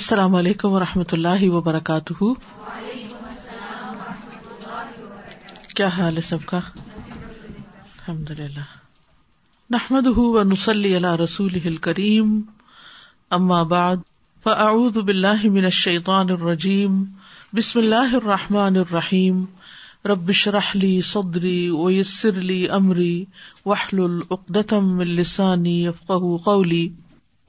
السلام علیکم و رحمۃ اللہ وبرکاتہ کیا حال ہے سب کا الحمد للہ نحمد نسلی اللہ رسول اما بعد فاعوذ من منشی الرجیم بسم اللہ الرحمٰن الرحیم ربش رحلی صدری ویسر امری وحل العقدم السانی ابقو قولی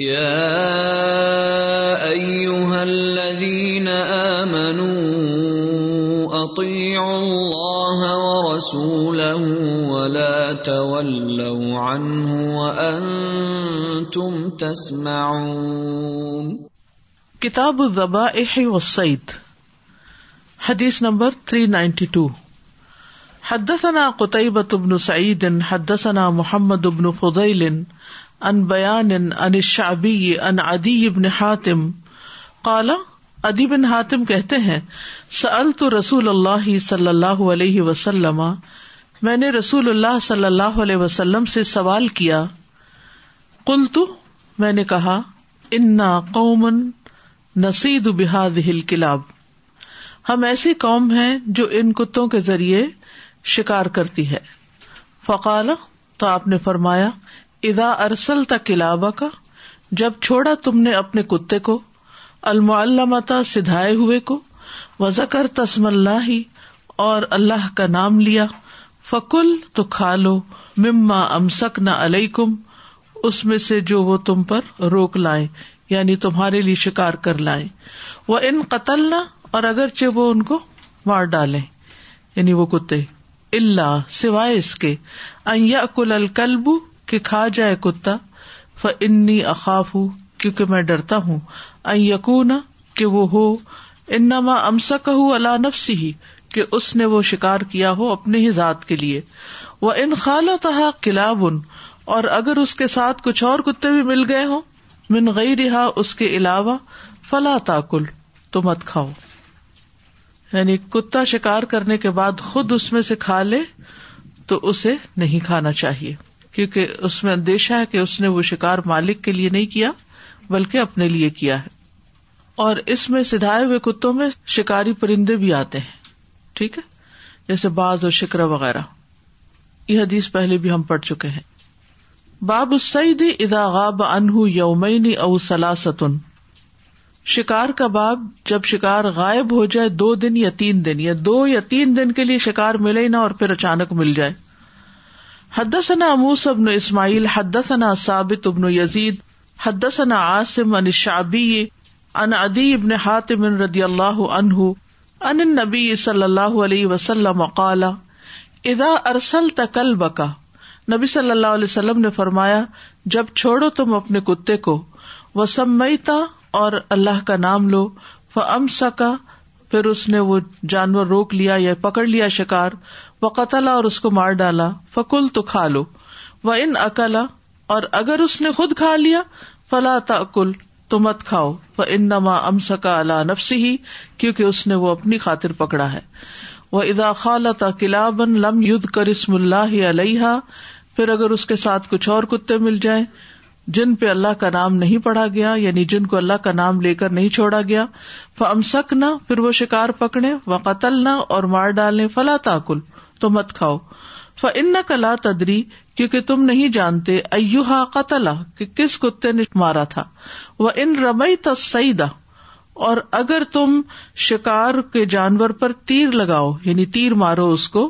الذين آمنوا أطيعوا الله ورسوله کتاب تولوا عنه و تسمعون حدیث نمبر تھری نائنٹی ٹو 392 حدثنا قتيبة بن سعيد حدثنا محمد ابن حدثنا ان بیان ان ان شابی ادی کالا ادی قالا حاتم کہتے ہیں رسول اللہ صلی اللہ علیہ وسلم میں نے رسول اللہ اللہ صلی علیہ وسلم سے سوال کیا کل تو میں نے کہا انا قومن ہل کلاب ہم ایسی قوم ہے جو ان کتوں کے ذریعے شکار کرتی ہے فقال تو آپ نے فرمایا ادا ارسل تک کلابا کا جب چھوڑا تم نے اپنے کتے کو المتا سدھائے ہوئے کو وزکر تسم اللہ ہی اور اللہ کا نام لیا فکل تو کھا لو مما امسک نہ علیہ کم اس میں سے جو وہ تم پر روک لائے یعنی تمہارے لیے شکار کر لائے وہ ان قتل نہ اور اگرچہ وہ ان کو مار ڈالے یعنی وہ کتے اللہ سوائے اس کے کل الکلبو کہ کھا جائے کتا اقاف ہوں کیونکہ میں ڈرتا ہوں یقون کہ وہ ہو امسک ہوں اللہ نفس ہی کہ اس نے وہ شکار کیا ہو اپنے ہی ذات کے لیے وہ ان خالا کلاب ان اور اگر اس کے ساتھ کچھ اور کتے بھی مل گئے ہوں من گئی رہا اس کے علاوہ فلا تاکل تو مت کھاؤ یعنی کتا شکار کرنے کے بعد خود اس میں سے کھا لے تو اسے نہیں کھانا چاہیے کیونکہ اس میں اندیشہ ہے کہ اس نے وہ شکار مالک کے لیے نہیں کیا بلکہ اپنے لیے کیا ہے اور اس میں سدھائے ہوئے کتوں میں شکاری پرندے بھی آتے ہیں ٹھیک ہے جیسے باز اور شکرا وغیرہ یہ حدیث پہلے بھی ہم پڑھ چکے ہیں باب سعید ادا غاب انہ یوم او سلاستن شکار کا باب جب شکار غائب ہو جائے دو دن یا تین دن یا دو یا تین دن کے لیے شکار ملے نہ اور پھر اچانک مل جائے حدثنا اموس ابن اسماعیل حدثنا ثابت ابن یزید حدثنا عاصم عن الشعبی عن عدی ابن حاتم رضی اللہ عنہ عن النبی صلی اللہ علیہ وسلم قال اذا ارسلت كلبك نبی صلی اللہ علیہ وسلم نے فرمایا جب چھوڑو تم اپنے کتے کو وسمیتا اور اللہ کا نام لو فامسکا پھر اس نے وہ جانور روک لیا یا پکڑ لیا شکار و قتلا اور اس کو مار ڈالا فکل تو کھا لو و ان اکلا اور اگر اس نے خود کھا لیا فلا تکل تو مت کھاؤ ان نما ام سکا اللہ نفسی ہی کیونکہ اس نے وہ اپنی خاطر پکڑا ہے وہ ادا خال کلابن لم یدھ کرسم اللہ علیہ پھر اگر اس کے ساتھ کچھ اور کتے مل جائیں جن پہ اللہ کا نام نہیں پڑھا گیا یعنی جن کو اللہ کا نام لے کر نہیں چھوڑا گیا فمسک نہ پھر وہ شکار پکڑے و قتل نہ اور مار ڈالیں فلا تاکل تو مت کھاؤ ان کلا تدری کیونکہ تم نہیں جانتے کہ کس کتے نے مارا تھا وہ ان رمئی اور اگر تم شکار کے جانور پر تیر لگاؤ یعنی تیر مارو اس کو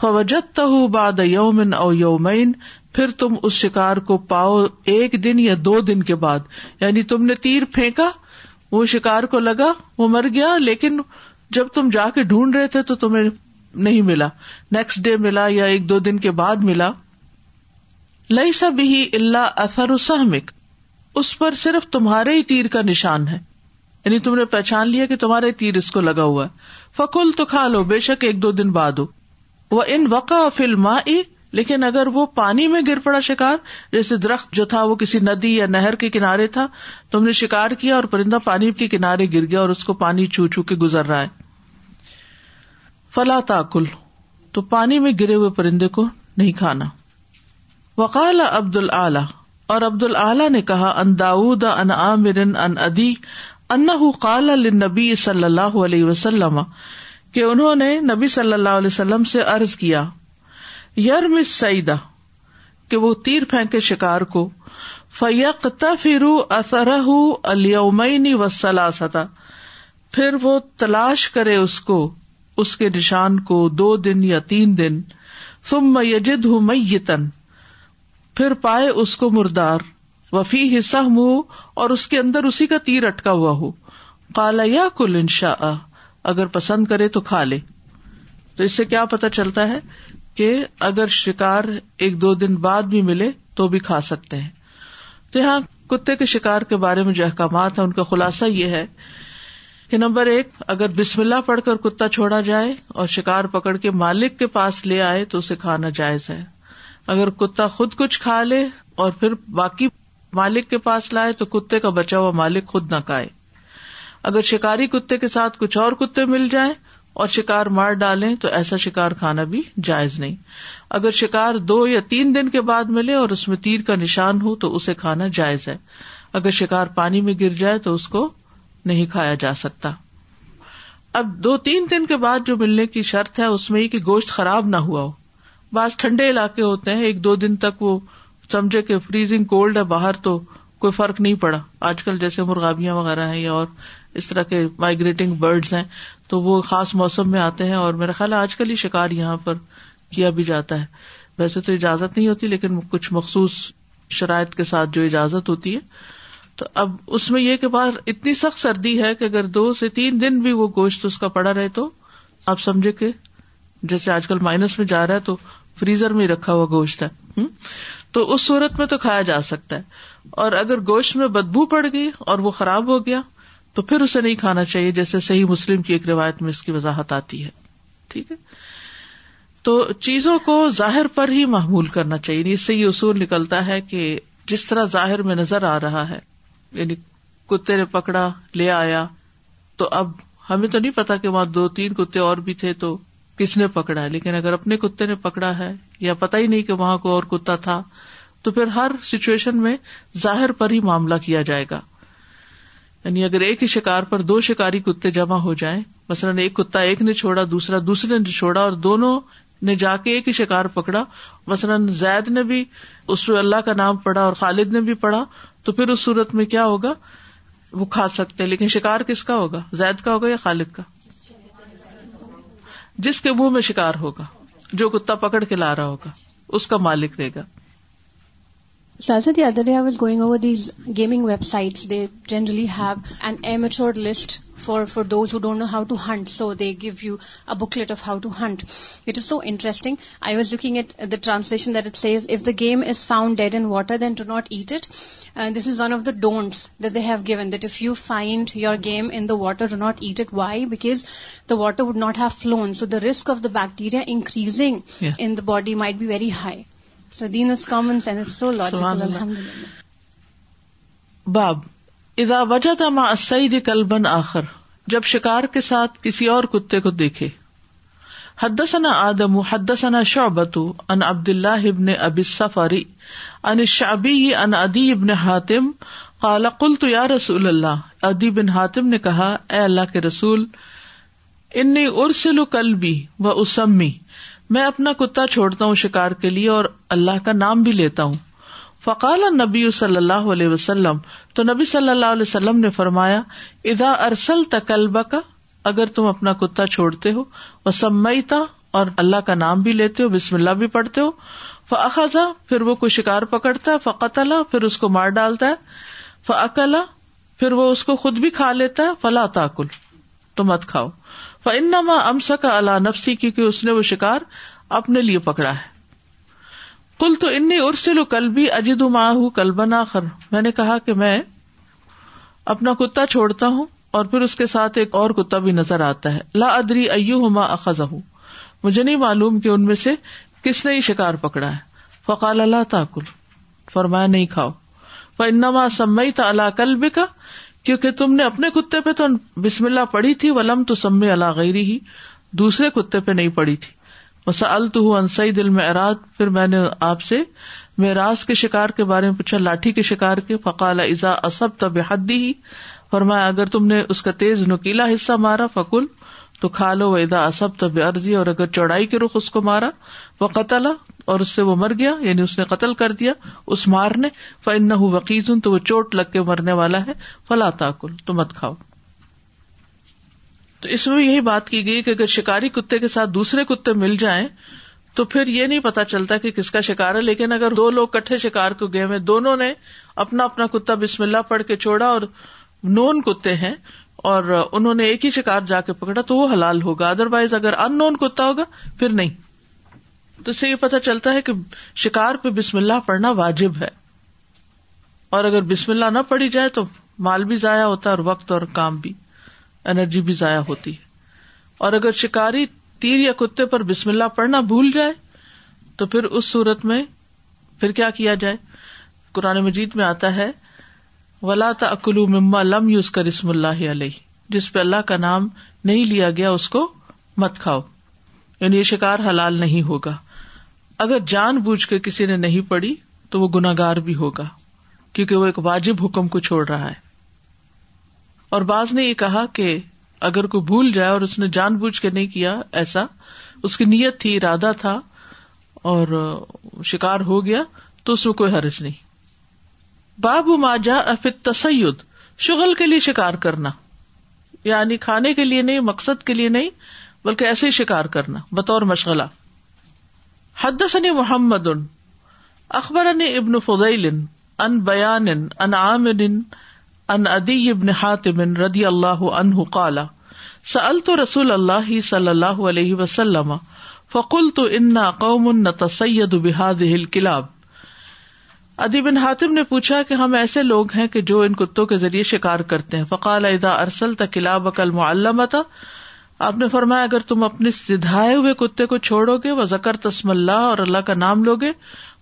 فوجت تہ باد یومن او یومین پھر تم اس شکار کو پاؤ ایک دن یا دو دن کے بعد یعنی تم نے تیر پھینکا وہ شکار کو لگا وہ مر گیا لیکن جب تم جا کے ڈھونڈ رہے تھے تو تمہیں نہیں ملا نیکسٹ ڈے ملا یا ایک دو دن کے بعد ملا لئی اللہ اثر سہمک اس پر صرف تمہارے ہی تیر کا نشان ہے یعنی تم نے پہچان لیا کہ تمہارے تیر اس کو لگا ہوا ہے فکول تو کھا لو بے شک ایک دو دن بعد ہو وہ ان فل فلم لیکن اگر وہ پانی میں گر پڑا شکار جیسے درخت جو تھا وہ کسی ندی یا نہر کے کنارے تھا تم نے شکار کیا اور پرندہ پانی کے کنارے گر گیا اور اس کو پانی چو چو کے گزر رہا ہے فلا تاکل تو پانی میں گرے ہوئے پرندے کو نہیں کھانا وقال عبد العلی اور عبد العلی نے کہا ان داود ان عامر ان ادی انہ قال للنبی صلی اللہ علیہ وسلم کہ انہوں نے نبی صلی اللہ علیہ وسلم سے عرض کیا یرم سعیدہ کہ وہ تیر پھینکے شکار کو فیق تفرو اثرہ الیومین وسلاستا پھر وہ تلاش کرے اس کو اس کے نشان کو دو دن یا تین دن سم میجد ہوں میتن پھر پائے اس کو مردار وفی حصہ مو اور اس کے اندر اسی کا تیر اٹکا ہوا ہو کالا یا کل انشا اگر پسند کرے تو کھا لے تو اس سے کیا پتا چلتا ہے کہ اگر شکار ایک دو دن بعد بھی ملے تو بھی کھا سکتے ہیں تو یہاں کتے کے شکار کے بارے میں جو احکامات ہیں ان کا خلاصہ یہ ہے کہ نمبر ایک اگر بسم اللہ پڑھ کر کتا چھوڑا جائے اور شکار پکڑ کے مالک کے پاس لے آئے تو اسے کھانا جائز ہے اگر کتا خود کچھ کھا لے اور پھر باقی مالک کے پاس لائے تو کتے کا بچا ہوا مالک خود نہ کھائے اگر شکاری کتے کے ساتھ کچھ اور کتے مل جائیں اور شکار مار ڈالیں تو ایسا شکار کھانا بھی جائز نہیں اگر شکار دو یا تین دن کے بعد ملے اور اس میں تیر کا نشان ہو تو اسے کھانا جائز ہے اگر شکار پانی میں گر جائے تو اس کو نہیں کھایا جا سکتا اب دو تین دن کے بعد جو ملنے کی شرط ہے اس میں ہی کہ گوشت خراب نہ ہوا ہو بعض ٹھنڈے علاقے ہوتے ہیں ایک دو دن تک وہ سمجھے کہ فریزنگ کولڈ ہے باہر تو کوئی فرق نہیں پڑا آج کل جیسے مرغابیاں وغیرہ ہیں یا اور اس طرح کے مائگریٹنگ برڈس ہیں تو وہ خاص موسم میں آتے ہیں اور میرا خیال ہے آج کل ہی شکار یہاں پر کیا بھی جاتا ہے ویسے تو اجازت نہیں ہوتی لیکن کچھ مخصوص شرائط کے ساتھ جو اجازت ہوتی ہے تو اب اس میں یہ کہ باہر اتنی سخت سردی ہے کہ اگر دو سے تین دن بھی وہ گوشت اس کا پڑا رہے تو آپ سمجھے کہ جیسے آج کل مائنس میں جا رہا ہے تو فریزر میں رکھا ہوا گوشت ہے تو اس صورت میں تو کھایا جا سکتا ہے اور اگر گوشت میں بدبو پڑ گئی اور وہ خراب ہو گیا تو پھر اسے نہیں کھانا چاہیے جیسے صحیح مسلم کی ایک روایت میں اس کی وضاحت آتی ہے ٹھیک ہے تو چیزوں کو ظاہر پر ہی محمول کرنا چاہیے اس سے یہ اصول نکلتا ہے کہ جس طرح ظاہر میں نظر آ رہا ہے یعنی کتے نے پکڑا لے آیا تو اب ہمیں تو نہیں پتا کہ وہاں دو تین کتے اور بھی تھے تو کس نے پکڑا ہے لیکن اگر اپنے کتے نے پکڑا ہے یا پتا ہی نہیں کہ وہاں کو اور کتا تھا تو پھر ہر سچویشن میں ظاہر پر ہی معاملہ کیا جائے گا یعنی اگر ایک ہی شکار پر دو شکاری کتے جمع ہو جائیں مثلاً ایک کتا ایک نے چھوڑا دوسرا دوسرے نے چھوڑا اور دونوں نے جا کے ایک ہی شکار پکڑا مثلاً زید نے بھی اس اللہ کا نام پڑا اور خالد نے بھی پڑا تو پھر اس صورت میں کیا ہوگا وہ کھا سکتے لیکن شکار کس کا ہوگا زید کا ہوگا یا خالد کا جس کے منہ میں شکار ہوگا جو کتا پکڑ کے لا رہا ہوگا اس کا مالک رہے گا Salsa, the other day I was going over these gaming websites. They generally have an amateur list for those who don't know how to hunt. So they give you a booklet of how to hunt. It is so interesting. I was looking at the translation that it says, if the game is found dead in water, then do not eat it. And this is one of the don'ts that they have given, that if you find your game in the water, do not eat it. Why? Because the water would not have flown. So the risk of the bacteria increasing in the body might be very high. باب ادا وجہ تھا ماسعید کل بن آخر جب شکار کے ساتھ کسی اور کتے کو دیکھے حدثنا آدم حد ثنا شعبت ان عبد اللہ ابن السفاری ان شی ان ادی ابن حاتم قال قلت یا رسول اللہ بن ہاتم نے کہا اے اللہ کے رسول انسل کلبی و اسمی میں اپنا کتا چھوڑتا ہوں شکار کے لیے اور اللہ کا نام بھی لیتا ہوں فقال نبی صلی اللہ علیہ وسلم تو نبی صلی اللہ علیہ وسلم نے فرمایا ادا ارسل تکلب کا اگر تم اپنا کتا چھوڑتے ہو وہ سمئیتا اور اللہ کا نام بھی لیتے ہو بسم اللہ بھی پڑھتے ہو فقضا پھر وہ کوئی شکار پکڑتا ہے فقت اللہ پھر اس کو مار ڈالتا ہے فعقلا پھر وہ اس کو خود بھی کھا لیتا ہے فلا تاکل تو مت کھاؤ فنما امسا کا اللہ نفسی کی اس نے وہ شکار اپنے لیے پکڑا ہے کل تو انی ارسل کلبی اجد ماہ کلبنا خر میں نے کہا کہ میں اپنا کتا چھوڑتا ہوں اور پھر اس کے ساتھ ایک اور کتا بھی نظر آتا ہے لا ادری ہوں مجھے نہیں معلوم کہ ان میں سے کس نے یہ شکار پکڑا ہے فقال اللہ تاکل فرمایا نہیں کھاؤ فنما سمئی تا اللہ کلب کا کیونکہ تم نے اپنے کتے پہ تو بسم اللہ پڑھی تھی ولم تو سمے اللہ غیری ہی دوسرے کتے پہ نہیں پڑی تھی بسا التح انسائی دل میں اراد پھر میں نے آپ سے میراث کے شکار کے بارے میں پوچھا لاٹھی کے شکار کے فقال ازا اسب تب حدی ہی فرمایا اگر تم نے اس کا تیز نکیلا حصہ مارا فکل تو کھا لو ادا اسب تب عرضی اور اگر چوڑائی کے رخ اس کو مارا وہ قتل اور اس سے وہ مر گیا یعنی اس نے قتل کر دیا اس نے فن نہ وکیز ہوں تو وہ چوٹ لگ کے مرنے والا ہے فلا تاکل تو مت کھاؤ تو اس میں یہی بات کی گئی کہ اگر شکاری کتے کے ساتھ دوسرے کتے مل جائیں تو پھر یہ نہیں پتا چلتا کہ کس کا شکار ہے لیکن اگر دو لوگ کٹھے شکار کو گئے ہوئے دونوں نے اپنا اپنا کتا بسم اللہ پڑھ کے چھوڑا اور نون کتے ہیں اور انہوں نے ایک ہی شکار جا کے پکڑا تو وہ حلال ہوگا ادر وائز اگر ان نون کتا ہوگا پھر نہیں تو اس سے یہ پتا چلتا ہے کہ شکار پہ بسم اللہ پڑھنا واجب ہے اور اگر بسم اللہ نہ پڑی جائے تو مال بھی ضائع ہوتا ہے اور وقت اور کام بھی انرجی بھی ضائع ہوتی ہے اور اگر شکاری تیر یا کتے پر بسم اللہ پڑھنا بھول جائے تو پھر اس صورت میں پھر کیا کیا جائے قرآن مجید میں آتا ہے ولا تا مما لم یوز کر اسم اللہ علیہ جس پہ اللہ کا نام نہیں لیا گیا اس کو مت کھاؤ یعنی یہ شکار حلال نہیں ہوگا اگر جان بوجھ کے کسی نے نہیں پڑی تو وہ گناگار بھی ہوگا کیونکہ وہ ایک واجب حکم کو چھوڑ رہا ہے اور بعض نے یہ کہا کہ اگر کوئی بھول جائے اور اس نے جان بوجھ کے نہیں کیا ایسا اس کی نیت تھی ارادہ تھا اور شکار ہو گیا تو اس میں کوئی حرج نہیں باب ماجا تسید شغل کے لیے شکار کرنا یعنی کھانے کے لیے نہیں، مقصد کے لیے نہیں بلکہ ایسے ہی شکار کرنا بطور مشغلہ حدث محمد ان اخبر ابن فضل ان بیان ابن حاطب ردی اللہ ان سألت رسول اللہ صلی اللہ علیہ وسلم فقول تو ان قوم تََ سید و بحاد بن ہاتم نے پوچھا کہ ہم ایسے لوگ ہیں کہ جو ان کتوں کے ذریعے شکار کرتے ہیں فقال ادا ارسل معلم تھا آپ نے فرمایا اگر تم اپنے سدھائے ہوئے کتے کو چھوڑو گے وہ زکر تسم اللہ اور اللہ کا نام گے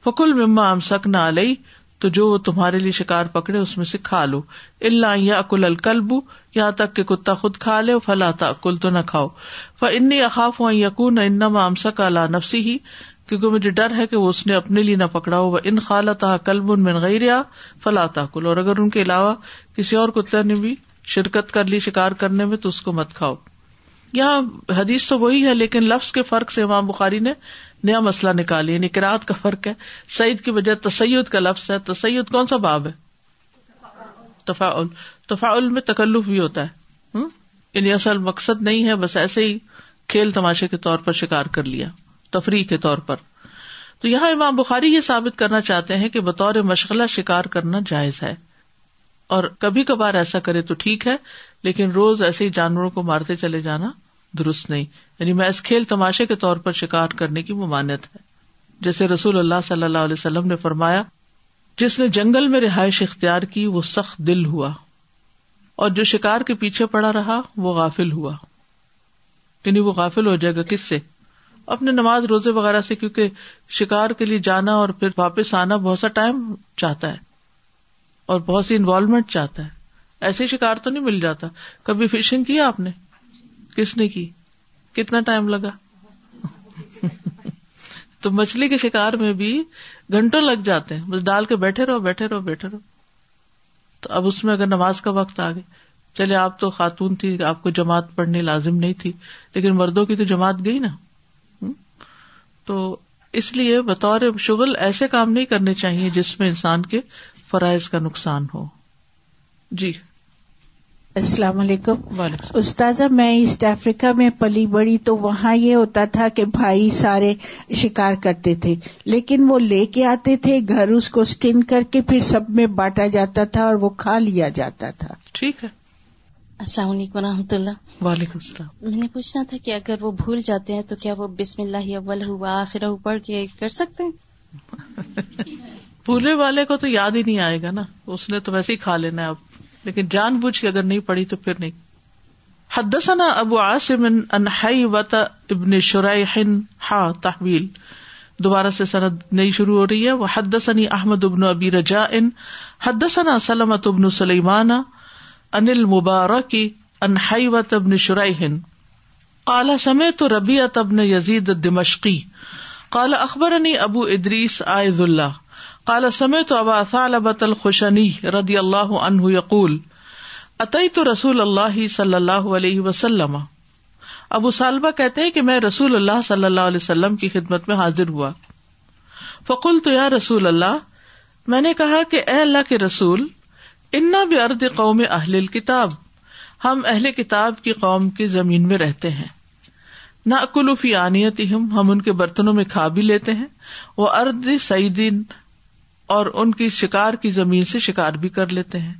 فکل مما ام سک نہ الائی تو جو وہ تمہارے لیے شکار پکڑے اس میں سے کھا لو اللہ یا اکل الکلب یہاں تک کہ کتا خود کھا لے فلا اکل تو نہ کھاؤ انی اقاف ہوں یقون انما ام نفسی ہی کیونکہ مجھے ڈر ہے کہ وہ اس نے اپنے لیے نہ پکڑا ہو ان خالا تہ کلب ان میں گئی ریا کل اور اگر ان کے علاوہ کسی اور کتا نے بھی شرکت کر لی شکار کرنے میں تو اس کو مت کھاؤ یہاں حدیث تو وہی ہے لیکن لفظ کے فرق سے امام بخاری نے نیا مسئلہ نکالی یعنی کراط کا فرق ہے سعید کی وجہ تسید کا لفظ ہے تسید کون سا باب ہے تفاعل تفاعل میں تکلف بھی ہوتا ہے یعنی اصل مقصد نہیں ہے بس ایسے ہی کھیل تماشے کے طور پر شکار کر لیا تفریح کے طور پر تو یہاں امام بخاری یہ ثابت کرنا چاہتے ہیں کہ بطور مشغلہ شکار کرنا جائز ہے اور کبھی کبھار ایسا کرے تو ٹھیک ہے لیکن روز ایسے ہی جانوروں کو مارتے چلے جانا درست نہیں یعنی میں اس کھیل تماشے کے طور پر شکار کرنے کی ممانت ہے جیسے رسول اللہ صلی اللہ علیہ وسلم نے فرمایا جس نے جنگل میں رہائش اختیار کی وہ سخت دل ہوا اور جو شکار کے پیچھے پڑا رہا وہ غافل ہوا یعنی وہ غافل ہو جائے گا کس سے اپنے نماز روزے وغیرہ سے کیونکہ شکار کے لیے جانا اور پھر واپس آنا بہت سا ٹائم چاہتا ہے اور بہت سی انوالومنٹ چاہتا ہے ایسے شکار تو نہیں مل جاتا کبھی فشنگ کیا آپ نے کس نے کی کتنا ٹائم لگا تو مچھلی کے شکار میں بھی گھنٹوں لگ جاتے ہیں بس ڈال کے بیٹھے رہو بیٹھے رہو بیٹھے رہو تو اب اس میں اگر نماز کا وقت آ گیا چلے آپ تو خاتون تھی آپ کو جماعت پڑھنی لازم نہیں تھی لیکن مردوں کی تو جماعت گئی نا تو اس لیے بطور شغل ایسے کام نہیں کرنے چاہیے جس میں انسان کے فرائض کا نقصان ہو جی السلام علیکم استاذ میں ایسٹ افریقہ میں پلی بڑی تو وہاں یہ ہوتا تھا کہ بھائی سارے شکار کرتے تھے لیکن وہ لے کے آتے تھے گھر اس کو اسکن کر کے پھر سب میں بانٹا جاتا تھا اور وہ کھا لیا جاتا تھا ٹھیک ہے السلام علیکم و رحمۃ اللہ وعلیکم السلام میں نے پوچھنا تھا کہ اگر وہ بھول جاتے ہیں تو کیا وہ بسم اللہ اول ہوا پڑھ کے کر سکتے ہیں بھولے والے کو تو یاد ہی نہیں آئے گا نا اس نے تو ویسے ہی کھا لینا اب لیکن جان بوجھ کے اگر نہیں پڑی تو پھر نہیں حدثنا ابو عاصم وط ابن شرح ہا تحویل دوبارہ سے سند نئی شروع ہو رہی ہے وہ حد احمد ابن ابی رجا ان حدسنا سلمت ابن سلیمانہ انل مبارک انہ کالا سمے تو دمشقی کالا اخبر ابو ادریس آئز اللہ کالا تو رسول اللہ صلی اللہ علیہ وسلم ابو سالبہ کہتے کہ میں رسول اللہ صلی اللہ علیہ وسلم کی خدمت میں حاضر ہوا فکول تو یا رسول اللہ میں نے کہا کہ اے اللہ کے رسول انا بھی ارد قوم اہل کتاب ہم اہل کتاب کی قوم کی زمین میں رہتے ہیں نہ اکلوفی آنیت ہم ہم ان کے برتنوں میں کھا بھی لیتے ہیں وہ ارد سعیدین اور ان کی شکار کی زمین سے شکار بھی کر لیتے ہیں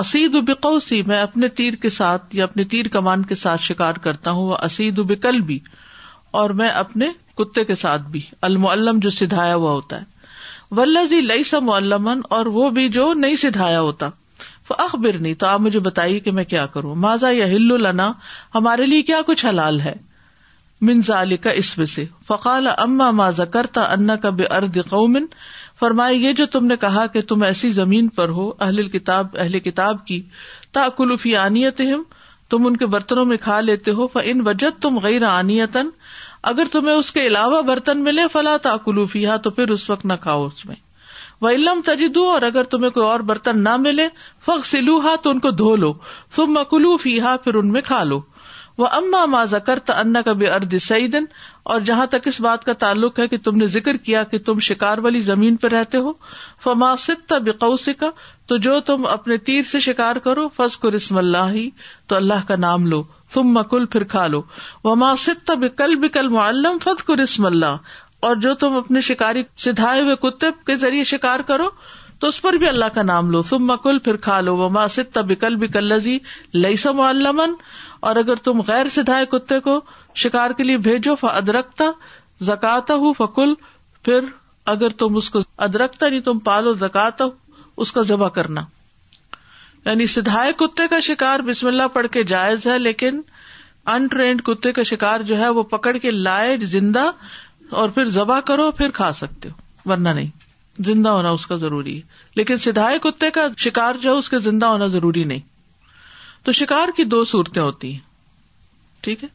اسید و بکو سی میں اپنے تیر کے ساتھ یا اپنے تیر کمان کے ساتھ شکار کرتا ہوں وہ اسید و بکل بھی اور میں اپنے کتے کے ساتھ بھی المعلم جو سدھایا ہوا ہوتا ہے ولزی لئی سا معلمن اور وہ بھی جو نہیں سدھایا ہوتا اخبر نہیں تو آپ مجھے بتائیے کہ میں کیا کروں ماضا یا ہل النا ہمارے لیے کیا کچھ حلال ہے اس علی کا فقال اما ماضا کرتا انا کا بے ارد قومن فرمائے یہ جو تم نے کہا کہ تم ایسی زمین پر ہو اہل کتاب اہل کتاب کی تا آنیت عنیت تم ان کے برتنوں میں کھا لیتے ہو فن وجہ تم غیر آنیتن اگر تمہیں اس کے علاوہ برتن ملے فلا عقلوفی ہا تو پھر اس وقت نہ کھاؤ اس میں وہ علم تجدو اور اگر تمہیں کوئی اور برتن نہ ملے فخ ہا تو ان کو دھو لو تم مقلوفی ہا پھر ان میں کھا لو وہ اما ماضا کرتا انا کا ارد سعید اور جہاں تک اس بات کا تعلق ہے کہ تم نے ذکر کیا کہ تم شکار والی زمین پہ رہتے ہو فماسطتا کا تو جو تم اپنے تیر سے شکار کرو فض کو رسم اللہ تو اللہ کا نام لو تم مکل پھر کھا لو وما ست بکل بکل معلم فت فتحم اللہ اور جو تم اپنے شکاری سدھائے ہوئے کتے کے ذریعے شکار کرو تو اس پر بھی اللہ کا نام لو تم مکل پھر کھا لو وما ست تب کل لذی لئیسا معلمن اور اگر تم غیر سدھائے کتے کو شکار کے لیے بھیجو ادرکتا زکاتا ہوں فکل پھر اگر تم اس کو ادرکتا نہیں یعنی تم پالو زکاتا اس کا ذبح کرنا یعنی سدھائے کتے کا شکار بسم اللہ پڑھ کے جائز ہے لیکن انٹرینڈ کتے کا شکار جو ہے وہ پکڑ کے لائے زندہ اور پھر ذبح کرو پھر کھا سکتے ہو ورنہ نہیں زندہ ہونا اس کا ضروری ہے لیکن سدھائے کتے کا شکار جو ہے اس کے زندہ ہونا ضروری نہیں تو شکار کی دو صورتیں ہوتی ہیں ٹھیک ہے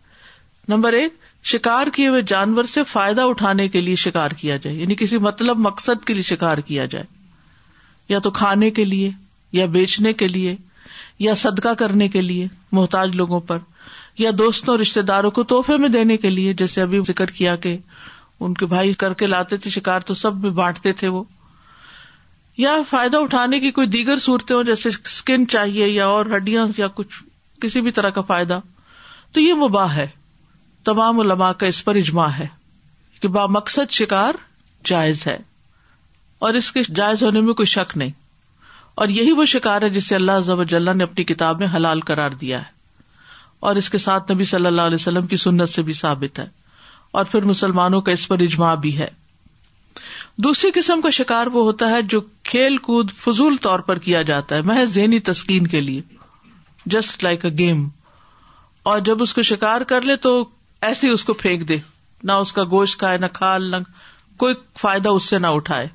نمبر ایک شکار کیے ہوئے جانور سے فائدہ اٹھانے کے لیے شکار کیا جائے یعنی کسی مطلب مقصد کے لیے شکار کیا جائے یا تو کھانے کے لیے یا بیچنے کے لیے یا صدقہ کرنے کے لیے محتاج لوگوں پر یا دوستوں رشتے داروں کو تحفے میں دینے کے لیے جیسے ابھی ذکر کیا کہ ان کے بھائی کر کے لاتے تھے شکار تو سب میں بانٹتے تھے وہ یا فائدہ اٹھانے کی کوئی دیگر صورتیں ہوں جیسے اسکن چاہیے یا اور ہڈیاں یا کچھ کسی بھی طرح کا فائدہ تو یہ مباح ہے تمام علماء کا اس پر اجماع ہے کہ با مقصد شکار جائز ہے اور اس کے جائز ہونے میں کوئی شک نہیں اور یہی وہ شکار ہے جسے اللہ ذبر اجاللہ نے اپنی کتاب میں حلال قرار دیا ہے اور اس کے ساتھ نبی صلی اللہ علیہ وسلم کی سنت سے بھی ثابت ہے اور پھر مسلمانوں کا اس پر اجماع بھی ہے دوسری قسم کا شکار وہ ہوتا ہے جو کھیل کود فضول طور پر کیا جاتا ہے محض ذہنی تسکین کے لیے جسٹ لائک اے گیم اور جب اس کو شکار کر لے تو ایسے ہی اس کو پھینک دے نہ اس کا گوشت کھائے نہ کھال نہ کوئی فائدہ اس سے نہ اٹھائے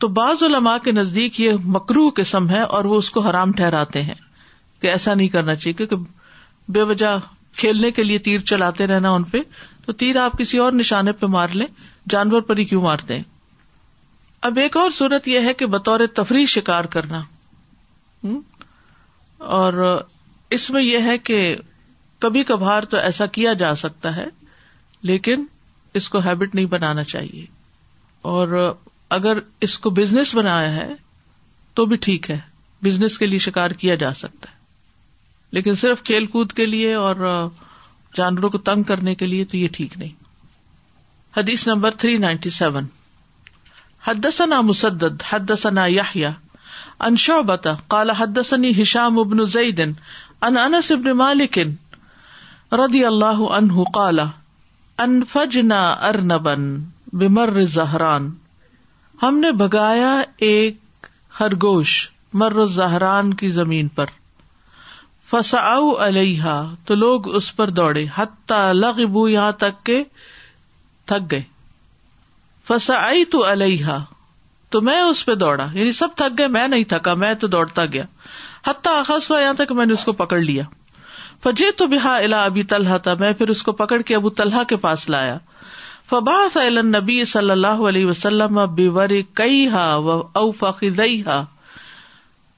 تو بعض علماء کے نزدیک یہ مکرو قسم ہے اور وہ اس کو حرام ٹھہراتے ہیں کہ ایسا نہیں کرنا چاہیے کیونکہ بے وجہ کھیلنے کے لیے تیر چلاتے رہنا ان پہ تو تیر آپ کسی اور نشانے پہ مار لیں جانور پر ہی کیوں مارتے ہیں اب ایک اور صورت یہ ہے کہ بطور تفریح شکار کرنا اور اس میں یہ ہے کہ کبھی کبھار تو ایسا کیا جا سکتا ہے لیکن اس کو ہیبٹ نہیں بنانا چاہیے اور اگر اس کو بزنس بنایا ہے تو بھی ٹھیک ہے بزنس کے لیے شکار کیا جا سکتا ہے لیکن صرف کھیل کود کے لیے اور جانوروں کو تنگ کرنے کے لیے تو یہ ٹھیک نہیں حدیث نمبر تھری نائنٹی سیون حدسنا مصدد حدس نا یاحیہ انشابتا کالا حدسنی حشام ابن انس دن انکن ردی اللہ انہ کالا ان فج نہ ارنبن بمر زہران ہم نے بگایا ایک خرگوش مر زہران کی زمین پر فسا علیہ تو لوگ اس پر دوڑے یہاں تک تھک گئے فسا آئی تو علیہ تو میں اس پہ دوڑا یعنی سب تھک گئے میں نہیں تھکا میں تو دوڑتا گیا حتیٰ خاص ہوا یہاں تک میں نے اس کو پکڑ لیا فجے تو بحا الا ابھی طلحہ تھا میں پھر اس کو پکڑ کے ابو طلحہ کے پاس لایا فباح نبی صلی اللہ علیہ وسلم ابیور کئی ہا و او فقی ہا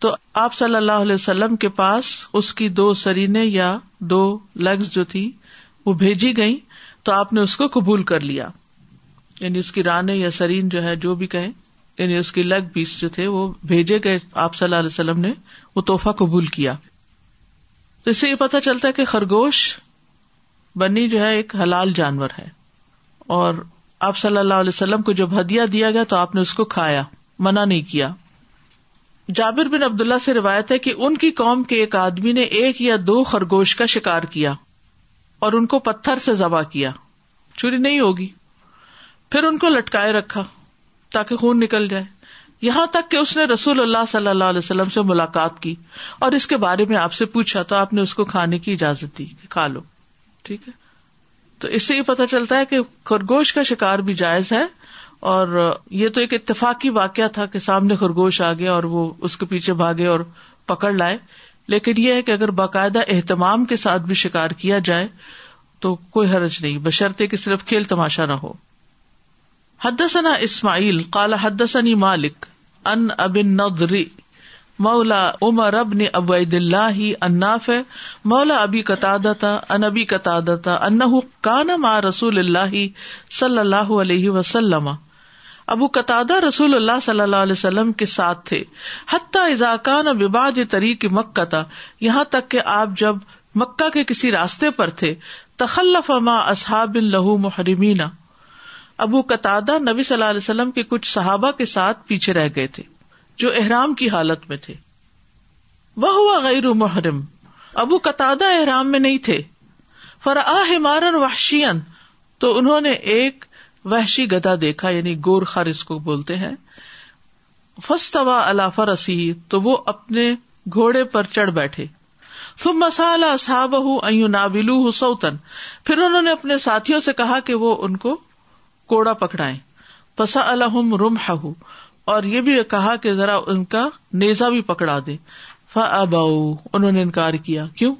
تو آپ صلی اللہ علیہ وسلم کے پاس اس کی دو سرینے یا دو لگز جو تھی وہ بھیجی گئی تو آپ نے اس کو قبول کر لیا یعنی اس کی رانے یا سرین جو ہے جو بھی کہ یعنی لگ پیس جو تھے وہ بھیجے گئے آپ صلی اللہ علیہ وسلم نے وہ توحفہ قبول کیا تو اس سے یہ پتا چلتا ہے کہ خرگوش بنی جو ہے ایک حلال جانور ہے اور آپ صلی اللہ علیہ وسلم کو جب ہدیہ دیا گیا تو آپ نے اس کو کھایا منع نہیں کیا جابر بن عبداللہ سے روایت ہے کہ ان کی قوم کے ایک آدمی نے ایک یا دو خرگوش کا شکار کیا اور ان کو پتھر سے ذبح کیا چوری نہیں ہوگی پھر ان کو لٹکائے رکھا تاکہ خون نکل جائے یہاں تک کہ اس نے رسول اللہ صلی اللہ علیہ وسلم سے ملاقات کی اور اس کے بارے میں آپ سے پوچھا تو آپ نے اس کو کھانے کی اجازت دی کہ کھا لو ٹھیک ہے تو اس سے یہ پتا چلتا ہے کہ خرگوش کا شکار بھی جائز ہے اور یہ تو ایک اتفاقی واقعہ تھا کہ سامنے خرگوش آ گیا اور وہ اس کے پیچھے بھاگے اور پکڑ لائے لیکن یہ ہے کہ اگر باقاعدہ اہتمام کے ساتھ بھی شکار کیا جائے تو کوئی حرج نہیں بشرطے کہ صرف کھیل تماشا نہ ہو حدسنا اسماعیل کالا حد مالک ان ابن نودری مولا امر ابن اب اللہ اناف ہے مولا ابی قطع ان ابی قطع ان کان رسول اللہ صلی اللہ علیہ وسلم ابو قطع رسول اللہ صلی اللہ علیہ وسلم کے ساتھ تھے حتیٰ اضاکان وباد طریق مکہ تھا یہاں تک کہ آپ جب مکہ کے کسی راستے پر تھے تخلف ما اصحاب لہو محرمینا ابو قطع نبی صلی اللہ علیہ وسلم کے کچھ صحابہ کے ساتھ پیچھے رہ گئے تھے جو احرام کی حالت میں تھے وہ ہوا غیر محرم ابو قطع احرام میں نہیں تھے فرا مارن وحشین تو انہوں نے ایک وحشی گدا دیکھا یعنی گور خر اس کو بولتے ہیں فستا الافر اسی تو وہ اپنے گھوڑے پر چڑھ بیٹھے تم مسالہ صاحب نابلو سوتن پھر انہوں نے اپنے ساتھیوں سے کہا کہ وہ ان کو کوڑا پکڑائے پسا الحم رم اور یہ بھی کہا کہ ذرا ان کا نیزا بھی پکڑا دے فبا انہوں نے انکار کیا کیوں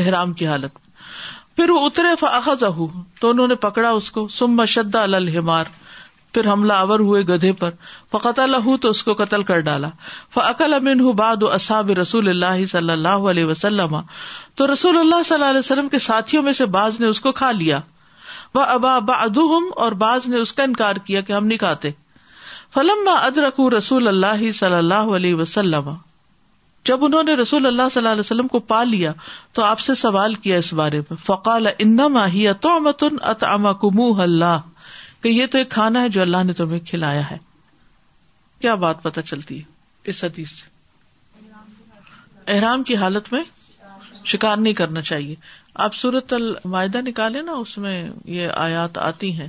احرام کی حالت پھر وہ اترے فاخذ تو انہوں نے پکڑا اس کو سم شا الحمار پھر حملہ آور ہوئے گدھے پر فقط کو قتل کر ڈالا فقل امین باد اصاب رسول اللہ صلی اللہ علیہ وسلم تو رسول اللہ صلی اللہ علیہ وسلم کے ساتھیوں میں سے باز نے اس کو کھا لیا وہ ابا دم اور باز نے اس کا انکار کیا کہ ہم نہیں کھاتے فلم ادرک رسول اللہ صلی اللہ علیہ وسلم جب انہوں نے رسول اللہ صلی اللہ علیہ وسلم کو پا لیا تو آپ سے سوال کیا اس بارے میں فقال ان تو یہ تو ایک کھانا ہے جو اللہ نے تمہیں کھلایا ہے کیا بات پتہ چلتی ہے اس حدیث سے احرام کی حالت میں شکار نہیں کرنا چاہیے آپ صورت المائدہ نکالے نا اس میں یہ آیات آتی ہیں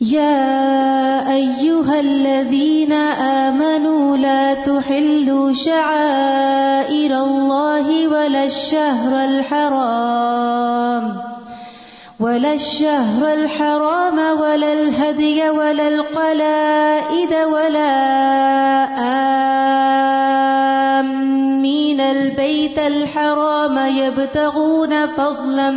يا أيها الذين اوہل دین امن تو ہلو شروع ہی ولش ہر ہر ولش ہر ہر ملل ہدی یال ادولا مینل پیتل ہرو میبتو نگل م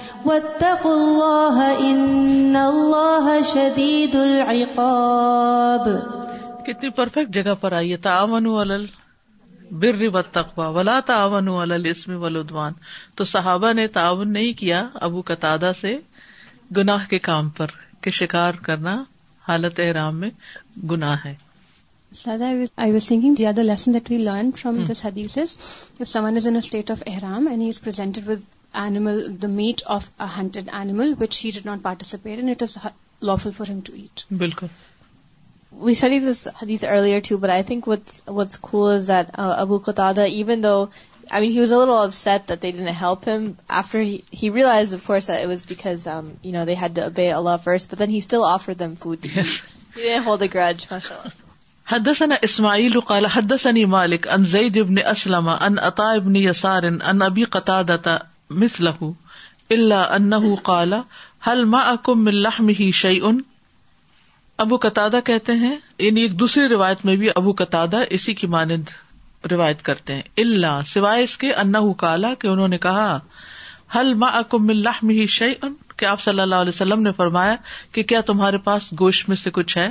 بت شدید کتنی پرفیکٹ جگہ پر آئیے تعاون ولل بر والتقوى ولا تعاون ولل الاسم والعدوان تو صحابہ نے تعاون نہیں کیا ابو قتادہ سے گناہ کے کام پر کہ شکار کرنا حالت احرام میں گناہ ہے لیسنٹ وی لرن فرام دس ہدیز این اٹ آف احرام the meat of hundred animal which had not participate as laugh for hate بالکل earlier to but I think what what Abu خوب set help him after he realise was because حدثنا اسماعیل قال حدثني مالک ان زید ابن اسلم ان عطا ابن یسار ان ابی قتادت مثله الا انه قال هل معكم من لحمه شیئن ابو قتادہ کہتے ہیں یعنی ایک دوسری روایت میں بھی ابو قتادہ اسی کی مانند روایت کرتے ہیں اللہ سوائے اس کے انہ کالا کہ انہوں نے کہا حل ما اکم لحم ہی شعی ان کہ آپ صلی اللہ علیہ وسلم نے فرمایا کہ کیا تمہارے پاس گوشت میں سے کچھ ہے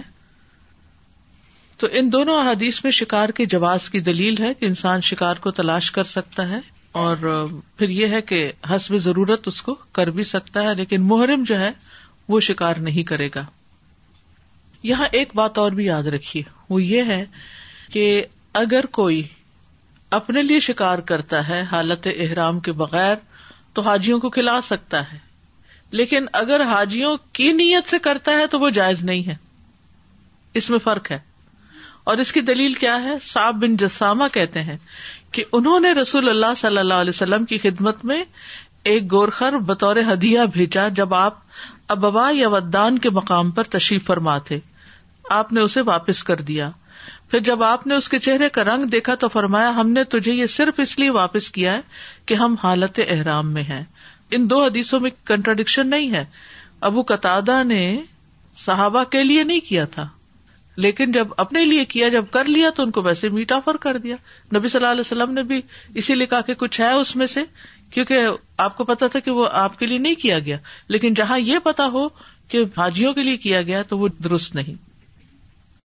تو ان دونوں احادیث میں شکار کے جواز کی دلیل ہے کہ انسان شکار کو تلاش کر سکتا ہے اور پھر یہ ہے کہ حسب ضرورت اس کو کر بھی سکتا ہے لیکن محرم جو ہے وہ شکار نہیں کرے گا یہاں ایک بات اور بھی یاد رکھیے وہ یہ ہے کہ اگر کوئی اپنے لیے شکار کرتا ہے حالت احرام کے بغیر تو حاجیوں کو کھلا سکتا ہے لیکن اگر حاجیوں کی نیت سے کرتا ہے تو وہ جائز نہیں ہے اس میں فرق ہے اور اس کی دلیل کیا ہے صاحب بن جسامہ کہتے ہیں کہ انہوں نے رسول اللہ صلی اللہ علیہ وسلم کی خدمت میں ایک گورخر بطور ہدیہ بھیجا جب آپ ابوا یا ودان کے مقام پر تشریف فرما تھے آپ نے اسے واپس کر دیا پھر جب آپ نے اس کے چہرے کا رنگ دیکھا تو فرمایا ہم نے تجھے یہ صرف اس لیے واپس کیا ہے کہ ہم حالت احرام میں ہیں ان دو حدیثوں میں کنٹراڈکشن نہیں ہے ابو قطع نے صحابہ کے لیے نہیں کیا تھا لیکن جب اپنے لیے کیا جب کر لیا تو ان کو ویسے میٹ آفر کر دیا نبی صلی اللہ علیہ وسلم نے بھی اسی لیے کہا کہ کچھ ہے اس میں سے کیونکہ آپ کو پتا تھا کہ وہ آپ کے لیے نہیں کیا گیا لیکن جہاں یہ پتا ہو کہ حاجیوں کے لیے کیا گیا تو وہ درست نہیں